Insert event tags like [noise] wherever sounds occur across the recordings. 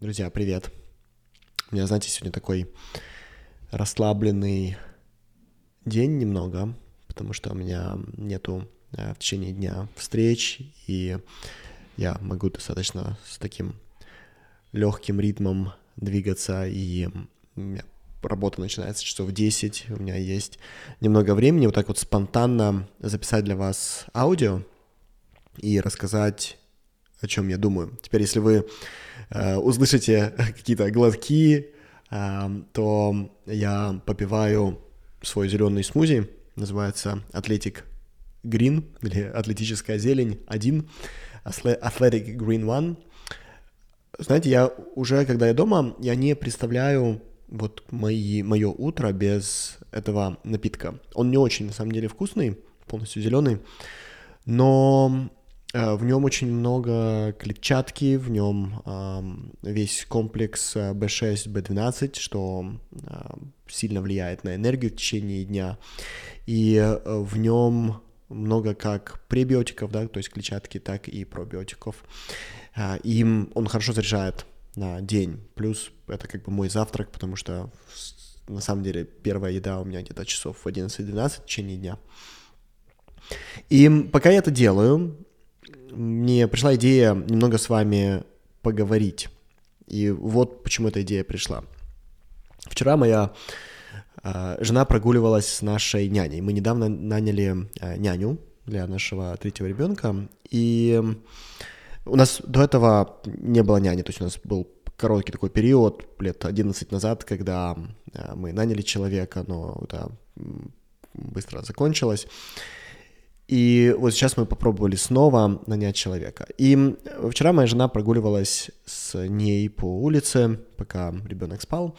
Друзья, привет. У меня, знаете, сегодня такой расслабленный день немного, потому что у меня нету э, в течение дня встреч, и я могу достаточно с таким легким ритмом двигаться, и работа начинается часов в 10, у меня есть немного времени вот так вот спонтанно записать для вас аудио и рассказать, о чем я думаю. Теперь, если вы Э, услышите [laughs] какие-то глотки, э, то я попиваю свой зеленый смузи, называется Athletic Green, или атлетическая зелень 1, Athletic Green One. Знаете, я уже, когда я дома, я не представляю вот мои, мое утро без этого напитка. Он не очень, на самом деле, вкусный, полностью зеленый, но в нем очень много клетчатки, в нем весь комплекс B6, э, B12, что сильно влияет на энергию в течение дня. И э, в нем много как пребиотиков, да, то есть клетчатки, так и пробиотиков. Им он хорошо заряжает на день. Плюс это как бы мой завтрак, потому что на самом деле первая еда у меня где-то часов в 11-12 в течение дня. И пока я это делаю, мне пришла идея немного с вами поговорить. И вот почему эта идея пришла. Вчера моя э, жена прогуливалась с нашей няней. Мы недавно наняли э, няню для нашего третьего ребенка. И у нас до этого не было няни, то есть у нас был короткий такой период, лет 11 назад, когда э, мы наняли человека, но это быстро закончилось. И вот сейчас мы попробовали снова нанять человека. И вчера моя жена прогуливалась с ней по улице, пока ребенок спал.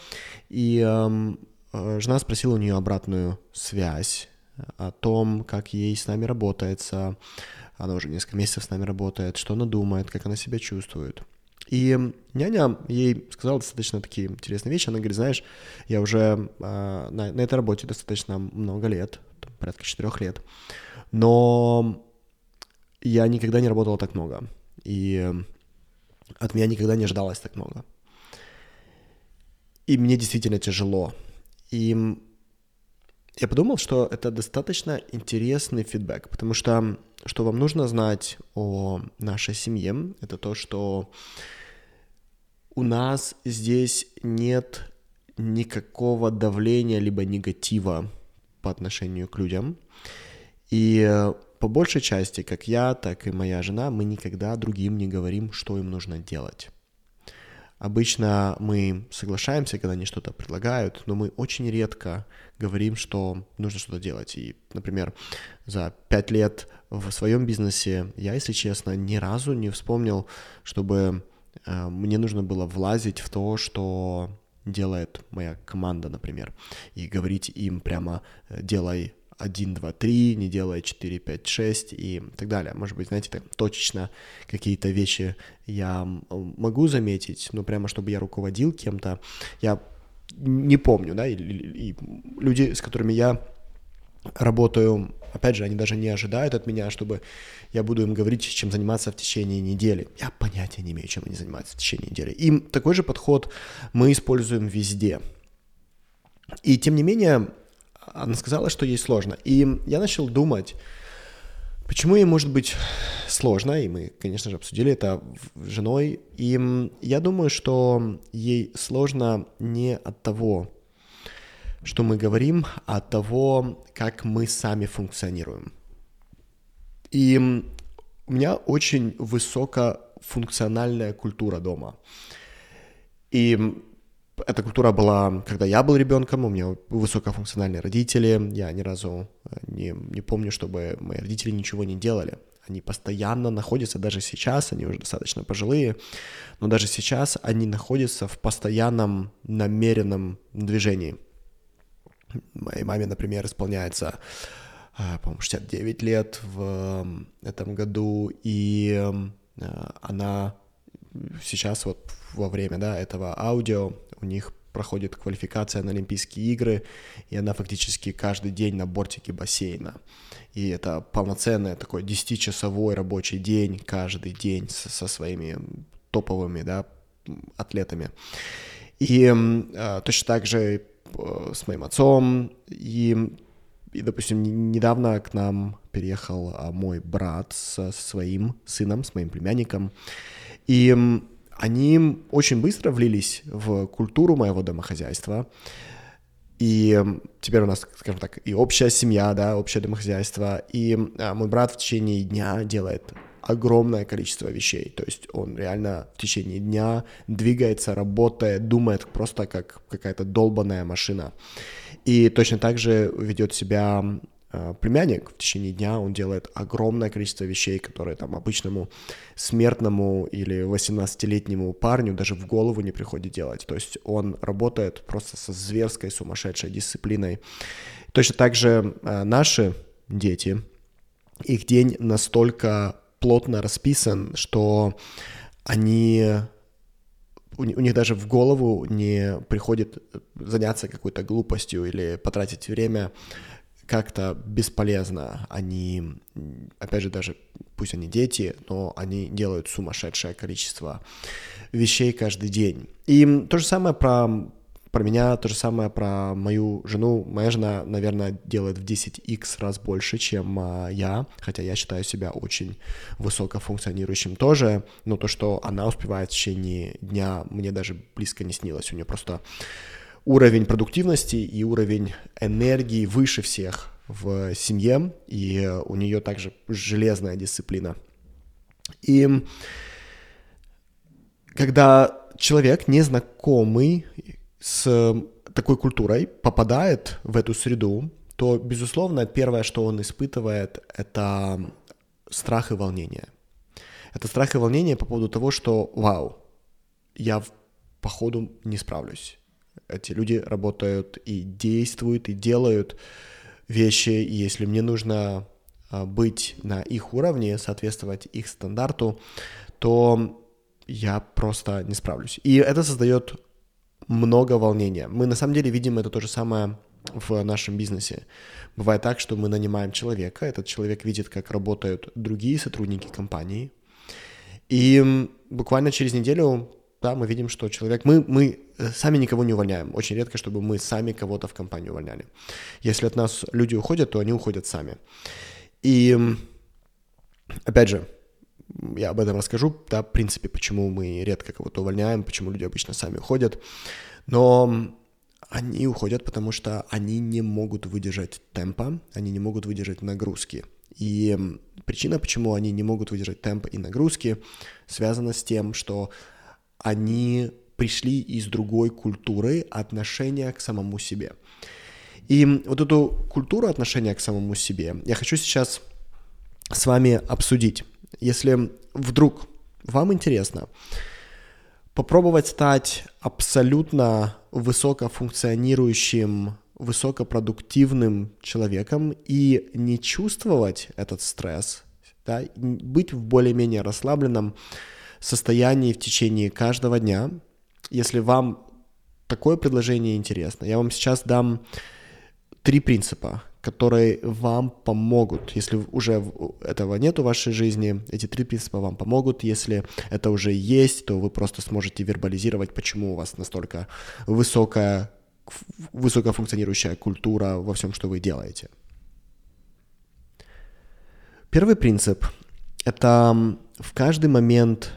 И э, жена спросила у нее обратную связь о том, как ей с нами работается. Она уже несколько месяцев с нами работает, что она думает, как она себя чувствует. И няня ей сказала достаточно такие интересные вещи. Она говорит, знаешь, я уже э, на, на этой работе достаточно много лет, порядка четырех лет но я никогда не работал так много, и от меня никогда не ждалось так много. И мне действительно тяжело. И я подумал, что это достаточно интересный фидбэк, потому что что вам нужно знать о нашей семье, это то, что у нас здесь нет никакого давления либо негатива по отношению к людям. И э, по большей части, как я, так и моя жена, мы никогда другим не говорим, что им нужно делать. Обычно мы соглашаемся, когда они что-то предлагают, но мы очень редко говорим, что нужно что-то делать. И, например, за пять лет в своем бизнесе я, если честно, ни разу не вспомнил, чтобы э, мне нужно было влазить в то, что делает моя команда, например, и говорить им прямо э, «делай 1, 2, 3, не делая 4, 5, 6 и так далее. Может быть, знаете, так точечно какие-то вещи я могу заметить, но прямо чтобы я руководил кем-то, я не помню, да, и, и люди, с которыми я работаю, опять же, они даже не ожидают от меня, чтобы я буду им говорить, чем заниматься в течение недели. Я понятия не имею, чем они занимаются в течение недели. И такой же подход мы используем везде. И тем не менее, она сказала, что ей сложно. И я начал думать, почему ей может быть сложно, и мы, конечно же, обсудили это с женой. И я думаю, что ей сложно не от того, что мы говорим, от того, как мы сами функционируем. И у меня очень высокофункциональная культура дома. И эта культура была, когда я был ребенком, у меня высокофункциональные родители, я ни разу э, не, не помню, чтобы мои родители ничего не делали. Они постоянно находятся, даже сейчас, они уже достаточно пожилые, но даже сейчас они находятся в постоянном намеренном движении. Моей маме, например, исполняется, э, по-моему, 69 лет в этом году, и э, она сейчас вот во время да, этого аудио у них проходит квалификация на Олимпийские игры, и она фактически каждый день на бортике бассейна. И это полноценный такой 10-часовой рабочий день, каждый день со, со своими топовыми, да, атлетами. И э, точно так же с моим отцом. И, и, допустим, недавно к нам переехал э, мой брат со, со своим сыном, с моим племянником. И э, они очень быстро влились в культуру моего домохозяйства. И теперь у нас, скажем так, и общая семья, да, общее домохозяйство. И а, мой брат в течение дня делает огромное количество вещей. То есть он реально в течение дня двигается, работает, думает просто как какая-то долбанная машина. И точно так же ведет себя Э, племянник в течение дня, он делает огромное количество вещей, которые там обычному смертному или 18-летнему парню даже в голову не приходит делать. То есть он работает просто со зверской, сумасшедшей дисциплиной. Точно так же э, наши дети, их день настолько плотно расписан, что они у, них даже в голову не приходит заняться какой-то глупостью или потратить время как-то бесполезно. Они, опять же, даже пусть они дети, но они делают сумасшедшее количество вещей каждый день. И то же самое про, про меня, то же самое про мою жену. Моя жена, наверное, делает в 10x раз больше, чем а, я, хотя я считаю себя очень высокофункционирующим тоже, но то, что она успевает в течение дня, мне даже близко не снилось. У нее просто уровень продуктивности и уровень энергии выше всех в семье, и у нее также железная дисциплина. И когда человек, незнакомый с такой культурой, попадает в эту среду, то, безусловно, первое, что он испытывает, это страх и волнение. Это страх и волнение по поводу того, что, вау, я походу не справлюсь эти люди работают и действуют, и делают вещи, и если мне нужно а, быть на их уровне, соответствовать их стандарту, то я просто не справлюсь. И это создает много волнения. Мы на самом деле видим это то же самое в нашем бизнесе. Бывает так, что мы нанимаем человека, этот человек видит, как работают другие сотрудники компании, и буквально через неделю да, мы видим, что человек... Мы, мы сами никого не увольняем. Очень редко, чтобы мы сами кого-то в компании увольняли. Если от нас люди уходят, то они уходят сами. И, опять же, я об этом расскажу, да, в принципе, почему мы редко кого-то увольняем, почему люди обычно сами уходят. Но они уходят, потому что они не могут выдержать темпа, они не могут выдержать нагрузки. И причина, почему они не могут выдержать темпа и нагрузки, связана с тем, что они пришли из другой культуры отношения к самому себе. И вот эту культуру отношения к самому себе я хочу сейчас с вами обсудить. Если вдруг вам интересно попробовать стать абсолютно высокофункционирующим, высокопродуктивным человеком и не чувствовать этот стресс, да, быть в более-менее расслабленном состоянии в течение каждого дня. Если вам такое предложение интересно, я вам сейчас дам три принципа, которые вам помогут. Если уже этого нет в вашей жизни, эти три принципа вам помогут. Если это уже есть, то вы просто сможете вербализировать, почему у вас настолько высокая, высокофункционирующая культура во всем, что вы делаете. Первый принцип — это в каждый момент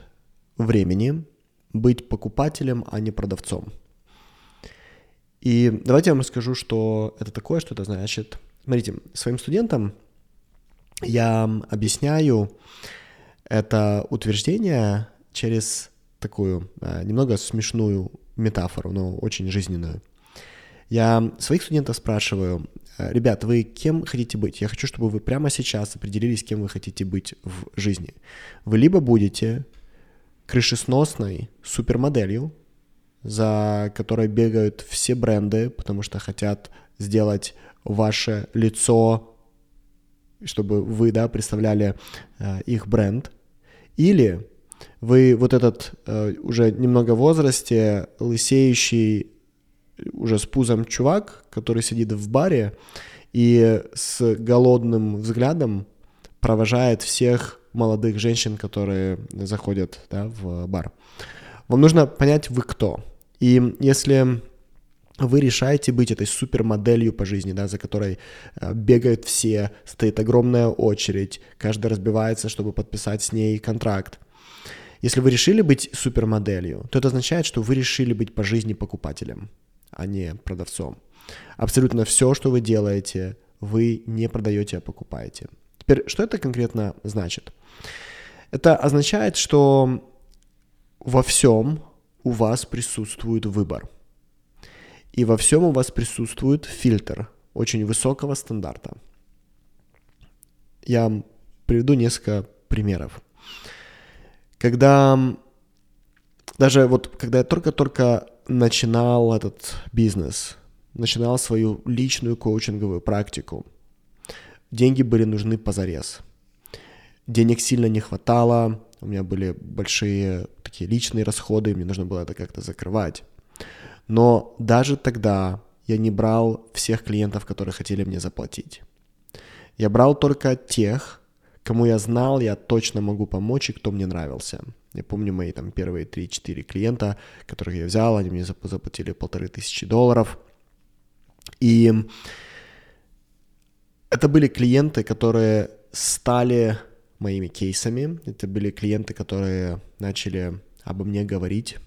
времени быть покупателем, а не продавцом. И давайте я вам расскажу, что это такое, что это значит. Смотрите, своим студентам я объясняю это утверждение через такую э, немного смешную метафору, но очень жизненную. Я своих студентов спрашиваю, «Э, ребят, вы кем хотите быть? Я хочу, чтобы вы прямо сейчас определились, кем вы хотите быть в жизни. Вы либо будете крышесносной супермоделью, за которой бегают все бренды, потому что хотят сделать ваше лицо, чтобы вы, да, представляли э, их бренд. Или вы вот этот э, уже немного в возрасте, лысеющий, уже с пузом чувак, который сидит в баре и с голодным взглядом провожает всех молодых женщин, которые заходят да, в бар. Вам нужно понять, вы кто. И если вы решаете быть этой супермоделью по жизни, да, за которой э, бегают все, стоит огромная очередь, каждый разбивается, чтобы подписать с ней контракт. Если вы решили быть супермоделью, то это означает, что вы решили быть по жизни покупателем, а не продавцом. Абсолютно все, что вы делаете, вы не продаете, а покупаете. Теперь, что это конкретно значит? Это означает, что во всем у вас присутствует выбор – и во всем у вас присутствует фильтр очень высокого стандарта. Я приведу несколько примеров. Когда даже вот когда я только-только начинал этот бизнес, начинал свою личную коучинговую практику, деньги были нужны позарез. Денег сильно не хватало, у меня были большие такие личные расходы, мне нужно было это как-то закрывать. Но даже тогда я не брал всех клиентов, которые хотели мне заплатить. Я брал только тех, кому я знал, я точно могу помочь и кто мне нравился. Я помню мои там первые 3-4 клиента, которых я взял, они мне заплатили полторы тысячи долларов. И это были клиенты, которые стали моими кейсами. Это были клиенты, которые начали обо мне говорить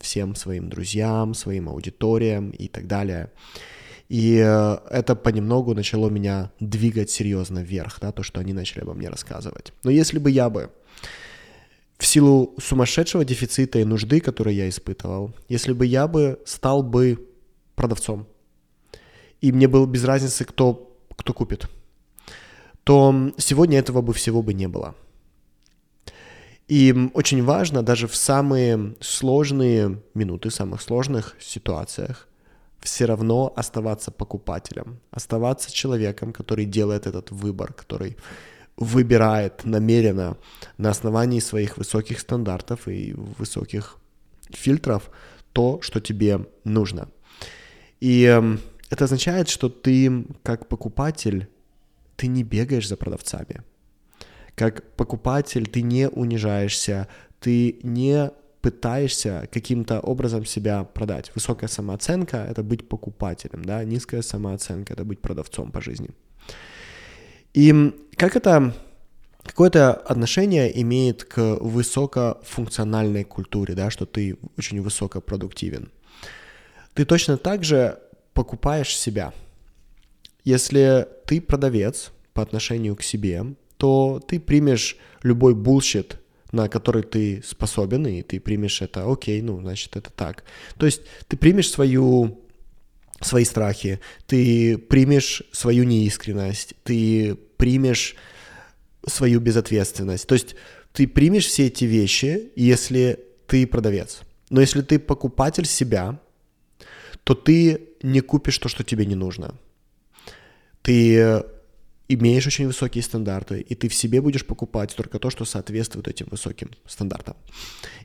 всем своим друзьям, своим аудиториям и так далее. И э, это понемногу начало меня двигать серьезно вверх, да, то, что они начали обо мне рассказывать. Но если бы я бы в силу сумасшедшего дефицита и нужды, которые я испытывал, если бы я бы стал бы продавцом, и мне было без разницы, кто, кто купит, то сегодня этого бы всего бы не было. И очень важно даже в самые сложные минуты, самых сложных ситуациях все равно оставаться покупателем, оставаться человеком, который делает этот выбор, который выбирает намеренно на основании своих высоких стандартов и высоких фильтров то, что тебе нужно. И это означает, что ты как покупатель, ты не бегаешь за продавцами – как покупатель ты не унижаешься, ты не пытаешься каким-то образом себя продать. Высокая самооценка — это быть покупателем, да, низкая самооценка — это быть продавцом по жизни. И как это какое-то отношение имеет к высокофункциональной культуре, да, что ты очень высокопродуктивен. Ты точно так же покупаешь себя. Если ты продавец по отношению к себе, то ты примешь любой bullshit, на который ты способен, и ты примешь это, окей, ну, значит, это так. То есть ты примешь свою свои страхи, ты примешь свою неискренность, ты примешь свою безответственность. То есть ты примешь все эти вещи, если ты продавец. Но если ты покупатель себя, то ты не купишь то, что тебе не нужно. Ты имеешь очень высокие стандарты, и ты в себе будешь покупать только то, что соответствует этим высоким стандартам.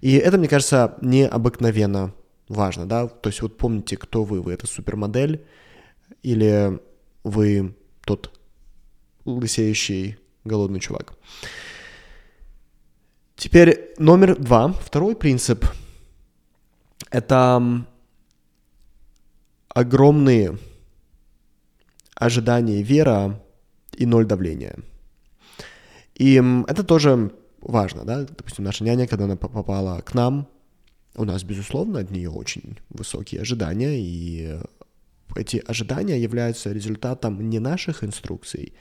И это, мне кажется, необыкновенно важно, да, то есть вот помните, кто вы, вы это супермодель или вы тот лысеющий голодный чувак. Теперь номер два, второй принцип, это огромные ожидания и вера и ноль давления. И это тоже важно, да, допустим, наша няня, когда она попала к нам, у нас, безусловно, от нее очень высокие ожидания, и эти ожидания являются результатом не наших инструкций,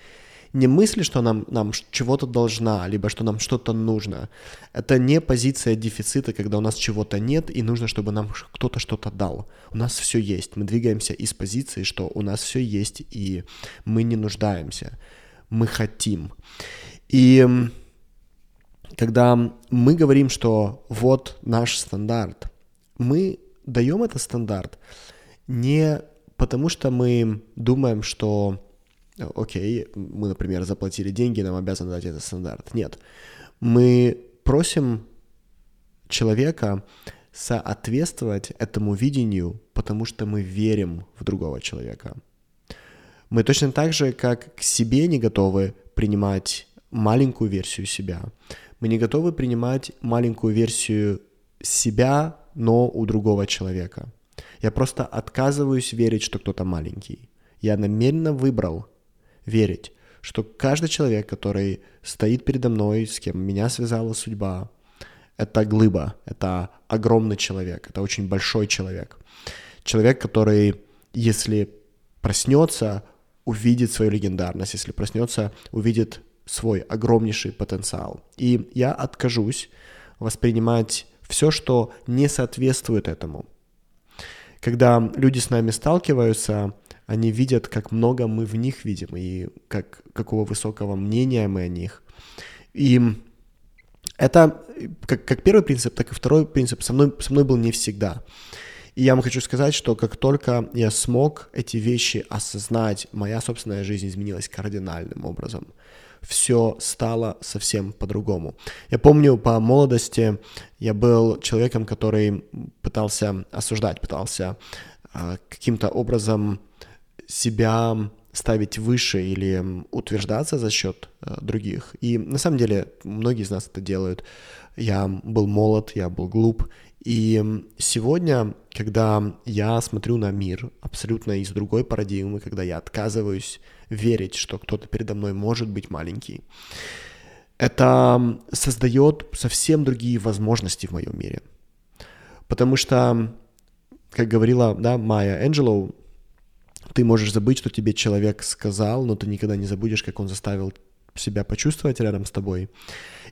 не мысли, что нам, нам чего-то должна, либо что нам что-то нужно. Это не позиция дефицита, когда у нас чего-то нет, и нужно, чтобы нам кто-то что-то дал. У нас все есть. Мы двигаемся из позиции, что у нас все есть, и мы не нуждаемся. Мы хотим. И когда мы говорим, что вот наш стандарт, мы даем этот стандарт не потому, что мы думаем, что окей, мы, например, заплатили деньги, нам обязаны дать этот стандарт. Нет. Мы просим человека соответствовать этому видению, потому что мы верим в другого человека. Мы точно так же, как к себе не готовы принимать маленькую версию себя. Мы не готовы принимать маленькую версию себя, но у другого человека. Я просто отказываюсь верить, что кто-то маленький. Я намеренно выбрал верить, что каждый человек, который стоит передо мной, с кем меня связала судьба, это глыба, это огромный человек, это очень большой человек. Человек, который, если проснется, увидит свою легендарность, если проснется, увидит свой огромнейший потенциал. И я откажусь воспринимать все, что не соответствует этому. Когда люди с нами сталкиваются, они видят, как много мы в них видим, и как, какого высокого мнения мы о них. И это как, как первый принцип, так и второй принцип со мной, со мной был не всегда. И я вам хочу сказать, что как только я смог эти вещи осознать, моя собственная жизнь изменилась кардинальным образом. Все стало совсем по-другому. Я помню, по молодости я был человеком, который пытался осуждать, пытался э, каким-то образом себя ставить выше или утверждаться за счет э, других. И на самом деле многие из нас это делают. Я был молод, я был глуп, и сегодня, когда я смотрю на мир абсолютно из другой парадигмы, когда я отказываюсь верить, что кто-то передо мной может быть маленький, это создает совсем другие возможности в моем мире. Потому что, как говорила да, Майя Энджелоу, ты можешь забыть, что тебе человек сказал, но ты никогда не забудешь, как он заставил себя почувствовать рядом с тобой.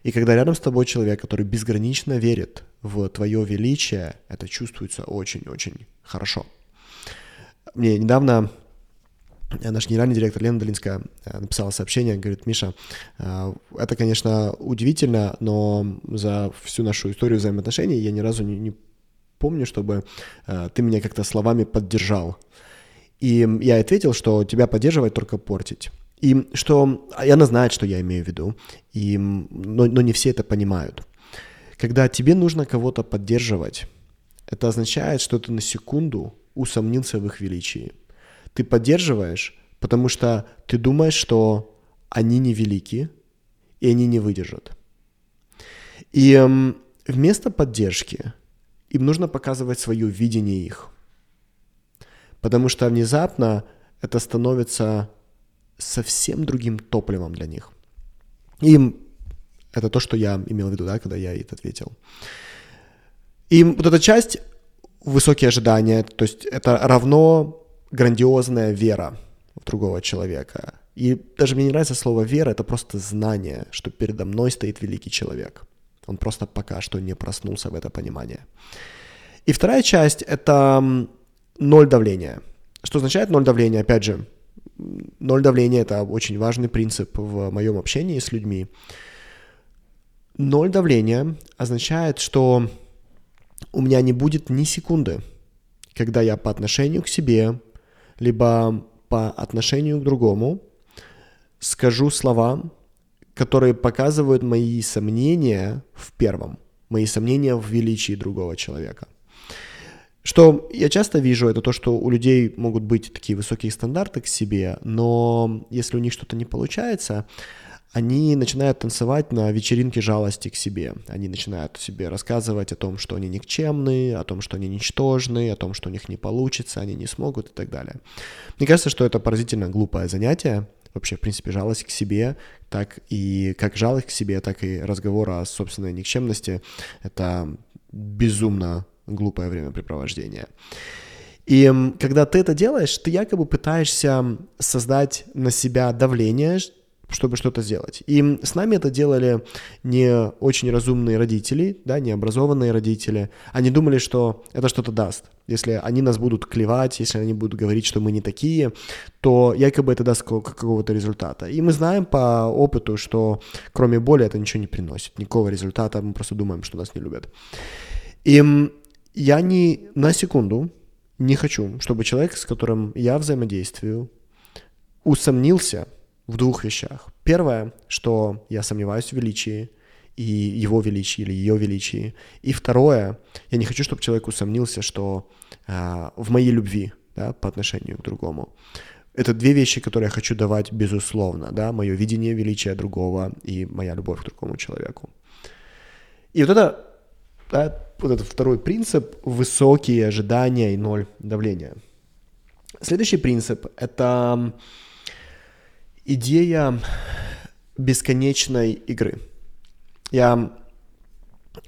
И когда рядом с тобой человек, который безгранично верит в твое величие, это чувствуется очень-очень хорошо. Мне недавно э, наш генеральный директор Лена Долинская э, написала сообщение, говорит, Миша, э, это, конечно, удивительно, но за всю нашу историю взаимоотношений я ни разу не, не помню, чтобы ты меня как-то словами поддержал. И я ответил, что тебя поддерживать только портить. И что, и она знает, что я имею в виду, и, но, но не все это понимают. Когда тебе нужно кого-то поддерживать, это означает, что ты на секунду усомнился в их величии. Ты поддерживаешь, потому что ты думаешь, что они невелики, и они не выдержат. И вместо поддержки им нужно показывать свое видение их. Потому что внезапно это становится совсем другим топливом для них. И это то, что я имел в виду, да, когда я это ответил. И вот эта часть высокие ожидания, то есть это равно грандиозная вера в другого человека. И даже мне не нравится слово вера, это просто знание, что передо мной стоит великий человек. Он просто пока что не проснулся в это понимание. И вторая часть — это ноль давления. Что означает ноль давления? Опять же, Ноль давления — это очень важный принцип в моем общении с людьми. Ноль давления означает, что у меня не будет ни секунды, когда я по отношению к себе, либо по отношению к другому скажу слова, которые показывают мои сомнения в первом, мои сомнения в величии другого человека. Что я часто вижу, это то, что у людей могут быть такие высокие стандарты к себе, но если у них что-то не получается, они начинают танцевать на вечеринке жалости к себе. Они начинают себе рассказывать о том, что они никчемные, о том, что они ничтожные, о том, что у них не получится, они не смогут и так далее. Мне кажется, что это поразительно глупое занятие, вообще, в принципе, жалость к себе, так и как жалость к себе, так и разговор о собственной никчемности. Это безумно глупое времяпрепровождение. И когда ты это делаешь, ты якобы пытаешься создать на себя давление, чтобы что-то сделать. И с нами это делали не очень разумные родители, да, не образованные родители. Они думали, что это что-то даст. Если они нас будут клевать, если они будут говорить, что мы не такие, то якобы это даст какого-то результата. И мы знаем по опыту, что кроме боли это ничего не приносит, никакого результата, мы просто думаем, что нас не любят. И я ни на секунду не хочу, чтобы человек, с которым я взаимодействую, усомнился в двух вещах. Первое, что я сомневаюсь в величии, и его величии или ее величии. И второе, я не хочу, чтобы человек усомнился, что э, в моей любви да, по отношению к другому. Это две вещи, которые я хочу давать безусловно, да, мое видение величия другого и моя любовь к другому человеку. И вот это да, вот этот второй принцип – высокие ожидания и ноль давления. Следующий принцип – это идея бесконечной игры. Я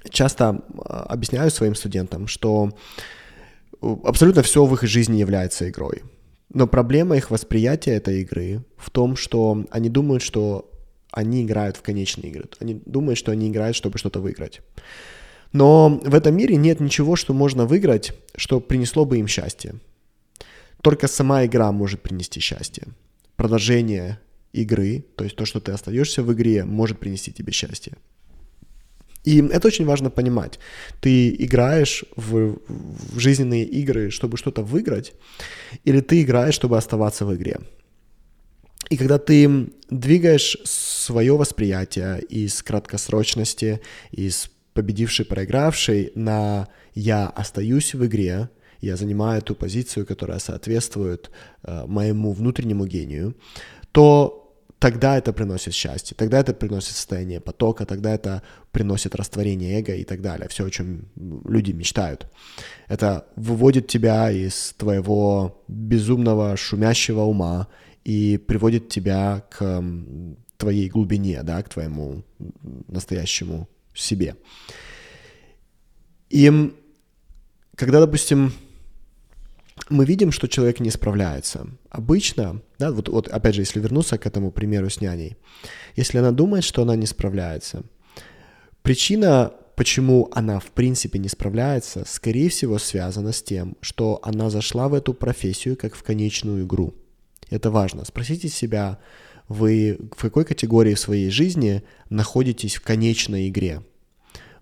часто объясняю своим студентам, что абсолютно все в их жизни является игрой. Но проблема их восприятия этой игры в том, что они думают, что они играют в конечные игры. Они думают, что они играют, чтобы что-то выиграть. Но в этом мире нет ничего, что можно выиграть, что принесло бы им счастье. Только сама игра может принести счастье. Продолжение игры, то есть то, что ты остаешься в игре, может принести тебе счастье. И это очень важно понимать. Ты играешь в, в жизненные игры, чтобы что-то выиграть, или ты играешь, чтобы оставаться в игре. И когда ты двигаешь свое восприятие из краткосрочности, из победивший, проигравший на «я остаюсь в игре», я занимаю ту позицию, которая соответствует э, моему внутреннему гению, то тогда это приносит счастье, тогда это приносит состояние потока, тогда это приносит растворение эго и так далее, все, о чем люди мечтают. Это выводит тебя из твоего безумного шумящего ума и приводит тебя к твоей глубине, да, к твоему настоящему себе. И когда, допустим, мы видим, что человек не справляется. Обычно, да, вот, вот опять же, если вернуться к этому примеру с няней, если она думает, что она не справляется, причина, почему она в принципе не справляется, скорее всего связана с тем, что она зашла в эту профессию как в конечную игру. Это важно. Спросите себя, вы в какой категории своей жизни находитесь в конечной игре?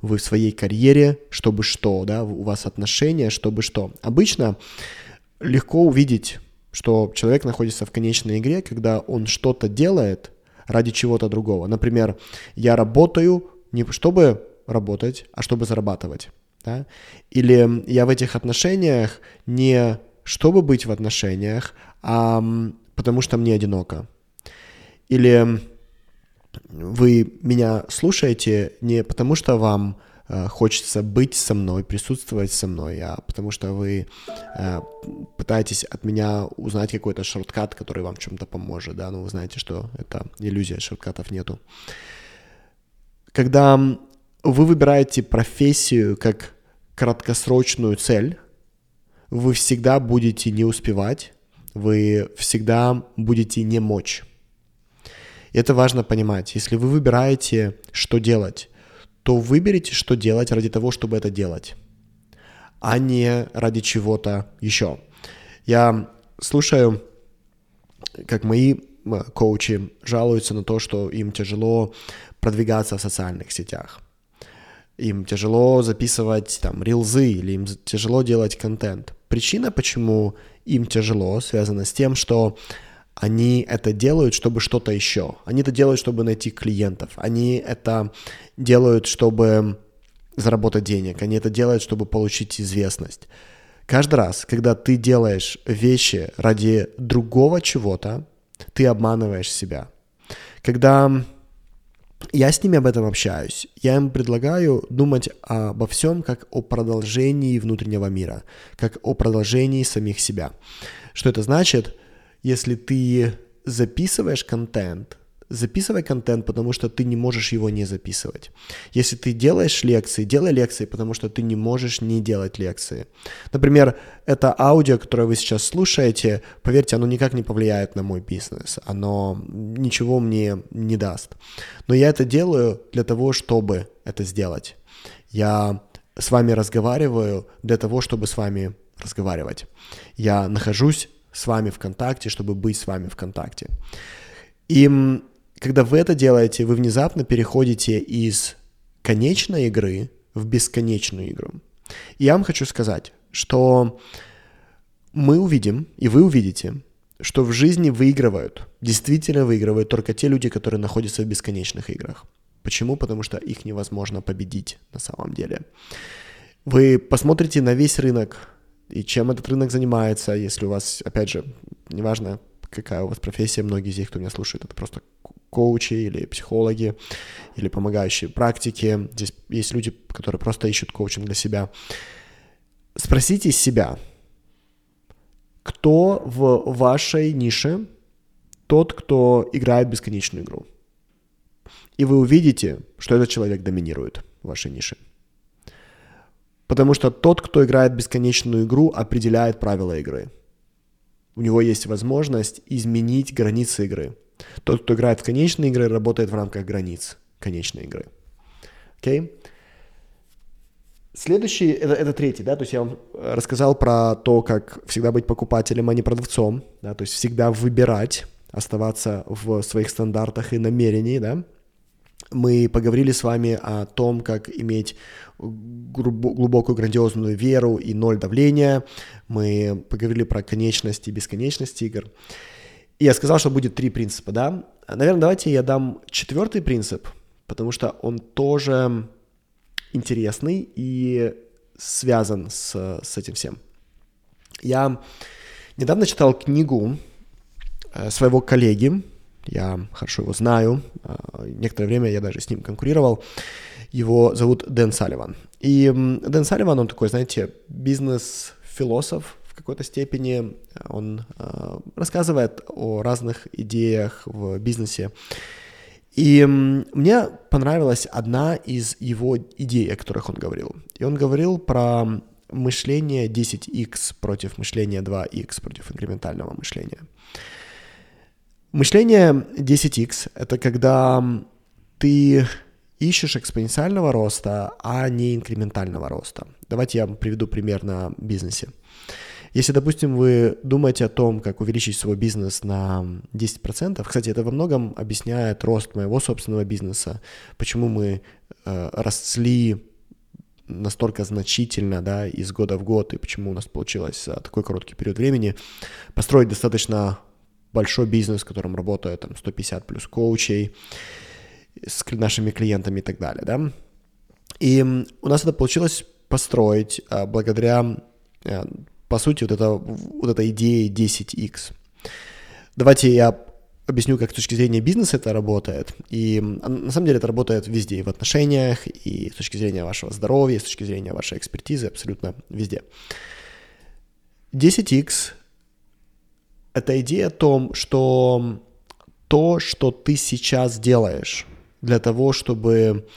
Вы в своей карьере, чтобы что, да, у вас отношения, чтобы что. Обычно легко увидеть, что человек находится в конечной игре, когда он что-то делает ради чего-то другого. Например, я работаю не чтобы работать, а чтобы зарабатывать. Да? Или я в этих отношениях не чтобы быть в отношениях, а потому что мне одиноко. Или вы меня слушаете не потому, что вам э, хочется быть со мной, присутствовать со мной, а потому что вы э, пытаетесь от меня узнать какой-то шорткат, который вам чем-то поможет, да, но ну, вы знаете, что это иллюзия, шорткатов нету. Когда вы выбираете профессию как краткосрочную цель, вы всегда будете не успевать, вы всегда будете не мочь. Это важно понимать. Если вы выбираете, что делать, то выберите, что делать ради того, чтобы это делать, а не ради чего-то еще. Я слушаю, как мои коучи жалуются на то, что им тяжело продвигаться в социальных сетях. Им тяжело записывать там рилзы или им тяжело делать контент. Причина, почему им тяжело, связана с тем, что они это делают, чтобы что-то еще. Они это делают, чтобы найти клиентов. Они это делают, чтобы заработать денег. Они это делают, чтобы получить известность. Каждый раз, когда ты делаешь вещи ради другого чего-то, ты обманываешь себя. Когда я с ними об этом общаюсь, я им предлагаю думать обо всем как о продолжении внутреннего мира, как о продолжении самих себя. Что это значит? Если ты записываешь контент, записывай контент, потому что ты не можешь его не записывать. Если ты делаешь лекции, делай лекции, потому что ты не можешь не делать лекции. Например, это аудио, которое вы сейчас слушаете, поверьте, оно никак не повлияет на мой бизнес, оно ничего мне не даст. Но я это делаю для того, чтобы это сделать. Я с вами разговариваю для того, чтобы с вами разговаривать. Я нахожусь с вами в контакте, чтобы быть с вами в контакте. И когда вы это делаете, вы внезапно переходите из конечной игры в бесконечную игру. И я вам хочу сказать, что мы увидим, и вы увидите, что в жизни выигрывают, действительно выигрывают только те люди, которые находятся в бесконечных играх. Почему? Потому что их невозможно победить на самом деле. Вы посмотрите на весь рынок и чем этот рынок занимается, если у вас, опять же, неважно, какая у вас профессия, многие из них, кто меня слушает, это просто коучи или психологи, или помогающие практики. Здесь есть люди, которые просто ищут коучинг для себя. Спросите себя, кто в вашей нише тот, кто играет бесконечную игру. И вы увидите, что этот человек доминирует в вашей нише. Потому что тот, кто играет бесконечную игру, определяет правила игры. У него есть возможность изменить границы игры. Тот, кто играет в конечные игры, работает в рамках границ конечной игры. Окей? Okay? Следующий, это, это третий, да, то есть я вам рассказал про то, как всегда быть покупателем, а не продавцом, да, то есть всегда выбирать, оставаться в своих стандартах и намерении, да. Мы поговорили с вами о том, как иметь глубокую грандиозную веру и ноль давления. Мы поговорили про конечность и бесконечность игр. И я сказал, что будет три принципа, да. Наверное, давайте я дам четвертый принцип, потому что он тоже интересный и связан с, с этим всем. Я недавно читал книгу э, своего коллеги, я хорошо его знаю, э, некоторое время я даже с ним конкурировал, его зовут Дэн Салливан. И Дэн Салливан, он такой, знаете, бизнес-философ в какой-то степени, он э, рассказывает о разных идеях в бизнесе, и мне понравилась одна из его идей, о которых он говорил. И он говорил про мышление 10x против мышления 2x, против инкрементального мышления. Мышление 10x — это когда ты ищешь экспоненциального роста, а не инкрементального роста. Давайте я приведу пример на бизнесе. Если, допустим, вы думаете о том, как увеличить свой бизнес на 10%, кстати, это во многом объясняет рост моего собственного бизнеса, почему мы э, росли настолько значительно, да, из года в год, и почему у нас получилось за такой короткий период времени построить достаточно большой бизнес, в котором работают там 150 плюс коучей с нашими клиентами и так далее, да. И у нас это получилось построить а, благодаря э, по сути, вот, это, вот эта идея 10x. Давайте я объясню, как с точки зрения бизнеса это работает. И на самом деле это работает везде, и в отношениях, и с точки зрения вашего здоровья, и с точки зрения вашей экспертизы, абсолютно везде. 10x — это идея о том, что то, что ты сейчас делаешь для того, чтобы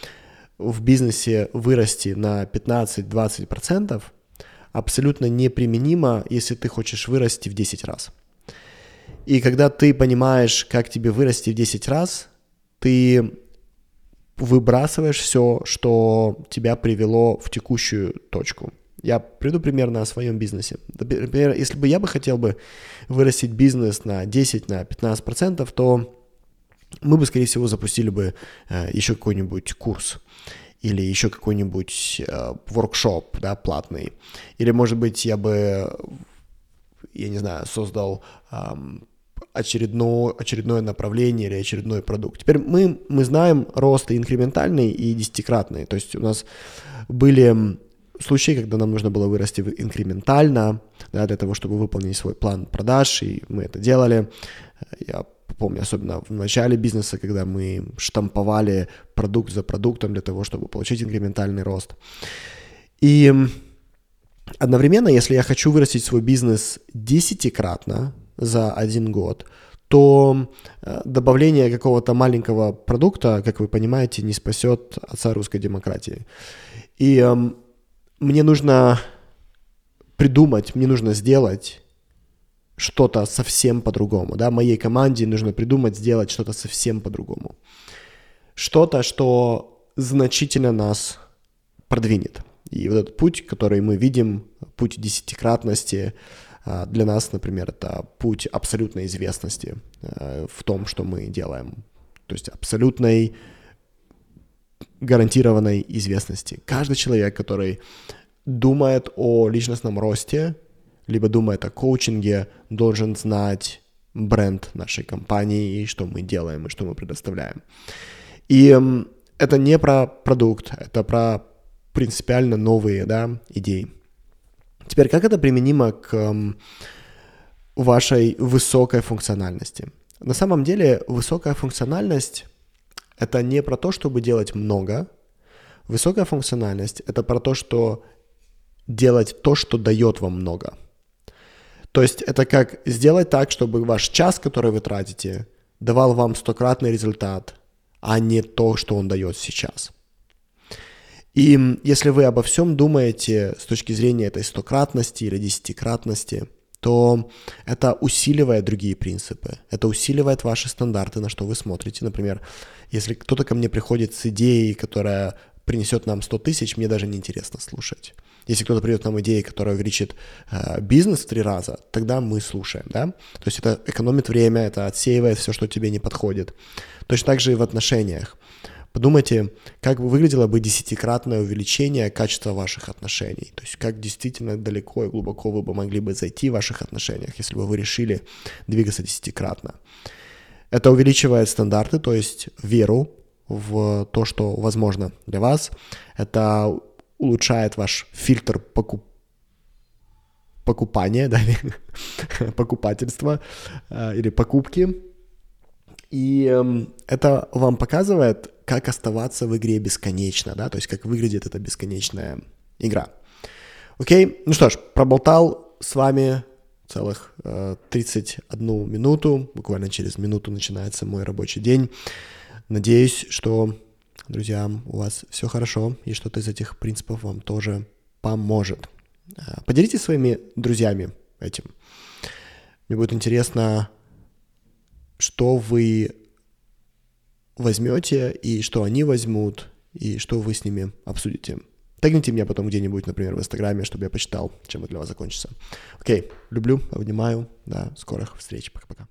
в бизнесе вырасти на 15-20%, абсолютно неприменимо, если ты хочешь вырасти в 10 раз. И когда ты понимаешь, как тебе вырасти в 10 раз, ты выбрасываешь все, что тебя привело в текущую точку. Я приду примерно о своем бизнесе. Например, если бы я бы хотел бы вырастить бизнес на 10, на 15 процентов, то мы бы, скорее всего, запустили бы э, еще какой-нибудь курс или еще какой-нибудь э, воркшоп, да, платный. Или, может быть, я бы, я не знаю, создал очередное, очередное направление или очередной продукт. Теперь мы, мы знаем рост инкрементальный и десятикратный. То есть у нас были случаи, когда нам нужно было вырасти инкрементально, да, для того, чтобы выполнить свой план продаж, и мы это делали. Я помню, особенно в начале бизнеса, когда мы штамповали продукт за продуктом для того, чтобы получить инкрементальный рост. И одновременно, если я хочу вырастить свой бизнес десятикратно за один год, то э, добавление какого-то маленького продукта, как вы понимаете, не спасет отца русской демократии. И эм, мне нужно придумать, мне нужно сделать что-то совсем по-другому, да, моей команде нужно придумать, сделать что-то совсем по-другому. Что-то, что значительно нас продвинет. И вот этот путь, который мы видим, путь десятикратности, а, для нас, например, это путь абсолютной известности а, в том, что мы делаем. То есть абсолютной гарантированной известности. Каждый человек, который думает о личностном росте, либо думает о коучинге, должен знать бренд нашей компании и что мы делаем, и что мы предоставляем. И это не про продукт, это про принципиально новые да, идеи. Теперь, как это применимо к вашей высокой функциональности? на самом деле высокая функциональность — это не про то, чтобы делать много. Высокая функциональность — это про то, что делать то, что дает вам много. То есть это как сделать так, чтобы ваш час, который вы тратите, давал вам стократный результат, а не то, что он дает сейчас. И если вы обо всем думаете с точки зрения этой стократности или десятикратности, то это усиливает другие принципы, это усиливает ваши стандарты, на что вы смотрите. Например, если кто-то ко мне приходит с идеей, которая принесет нам 100 тысяч, мне даже не интересно слушать. Если кто-то придет нам идеей, которая увеличит э, бизнес в три раза, тогда мы слушаем, да? То есть это экономит время, это отсеивает все, что тебе не подходит. Точно так же и в отношениях. Подумайте, как выглядело бы десятикратное увеличение качества ваших отношений. То есть как действительно далеко и глубоко вы бы могли бы зайти в ваших отношениях, если бы вы решили двигаться десятикратно. Это увеличивает стандарты, то есть веру в то, что возможно для вас. Это улучшает ваш фильтр покуп покупания, да, [laughs] покупательства э, или покупки. И э, это вам показывает, как оставаться в игре бесконечно, да, то есть как выглядит эта бесконечная игра. Окей, ну что ж, проболтал с вами целых э, 31 минуту, буквально через минуту начинается мой рабочий день. Надеюсь, что, друзья, у вас все хорошо и что-то из этих принципов вам тоже поможет. Э, поделитесь своими друзьями этим. Мне будет интересно, что вы возьмете и что они возьмут, и что вы с ними обсудите. Тегните меня потом где-нибудь, например, в Инстаграме, чтобы я почитал, чем это для вас закончится. Окей, люблю, обнимаю, до скорых встреч, пока-пока.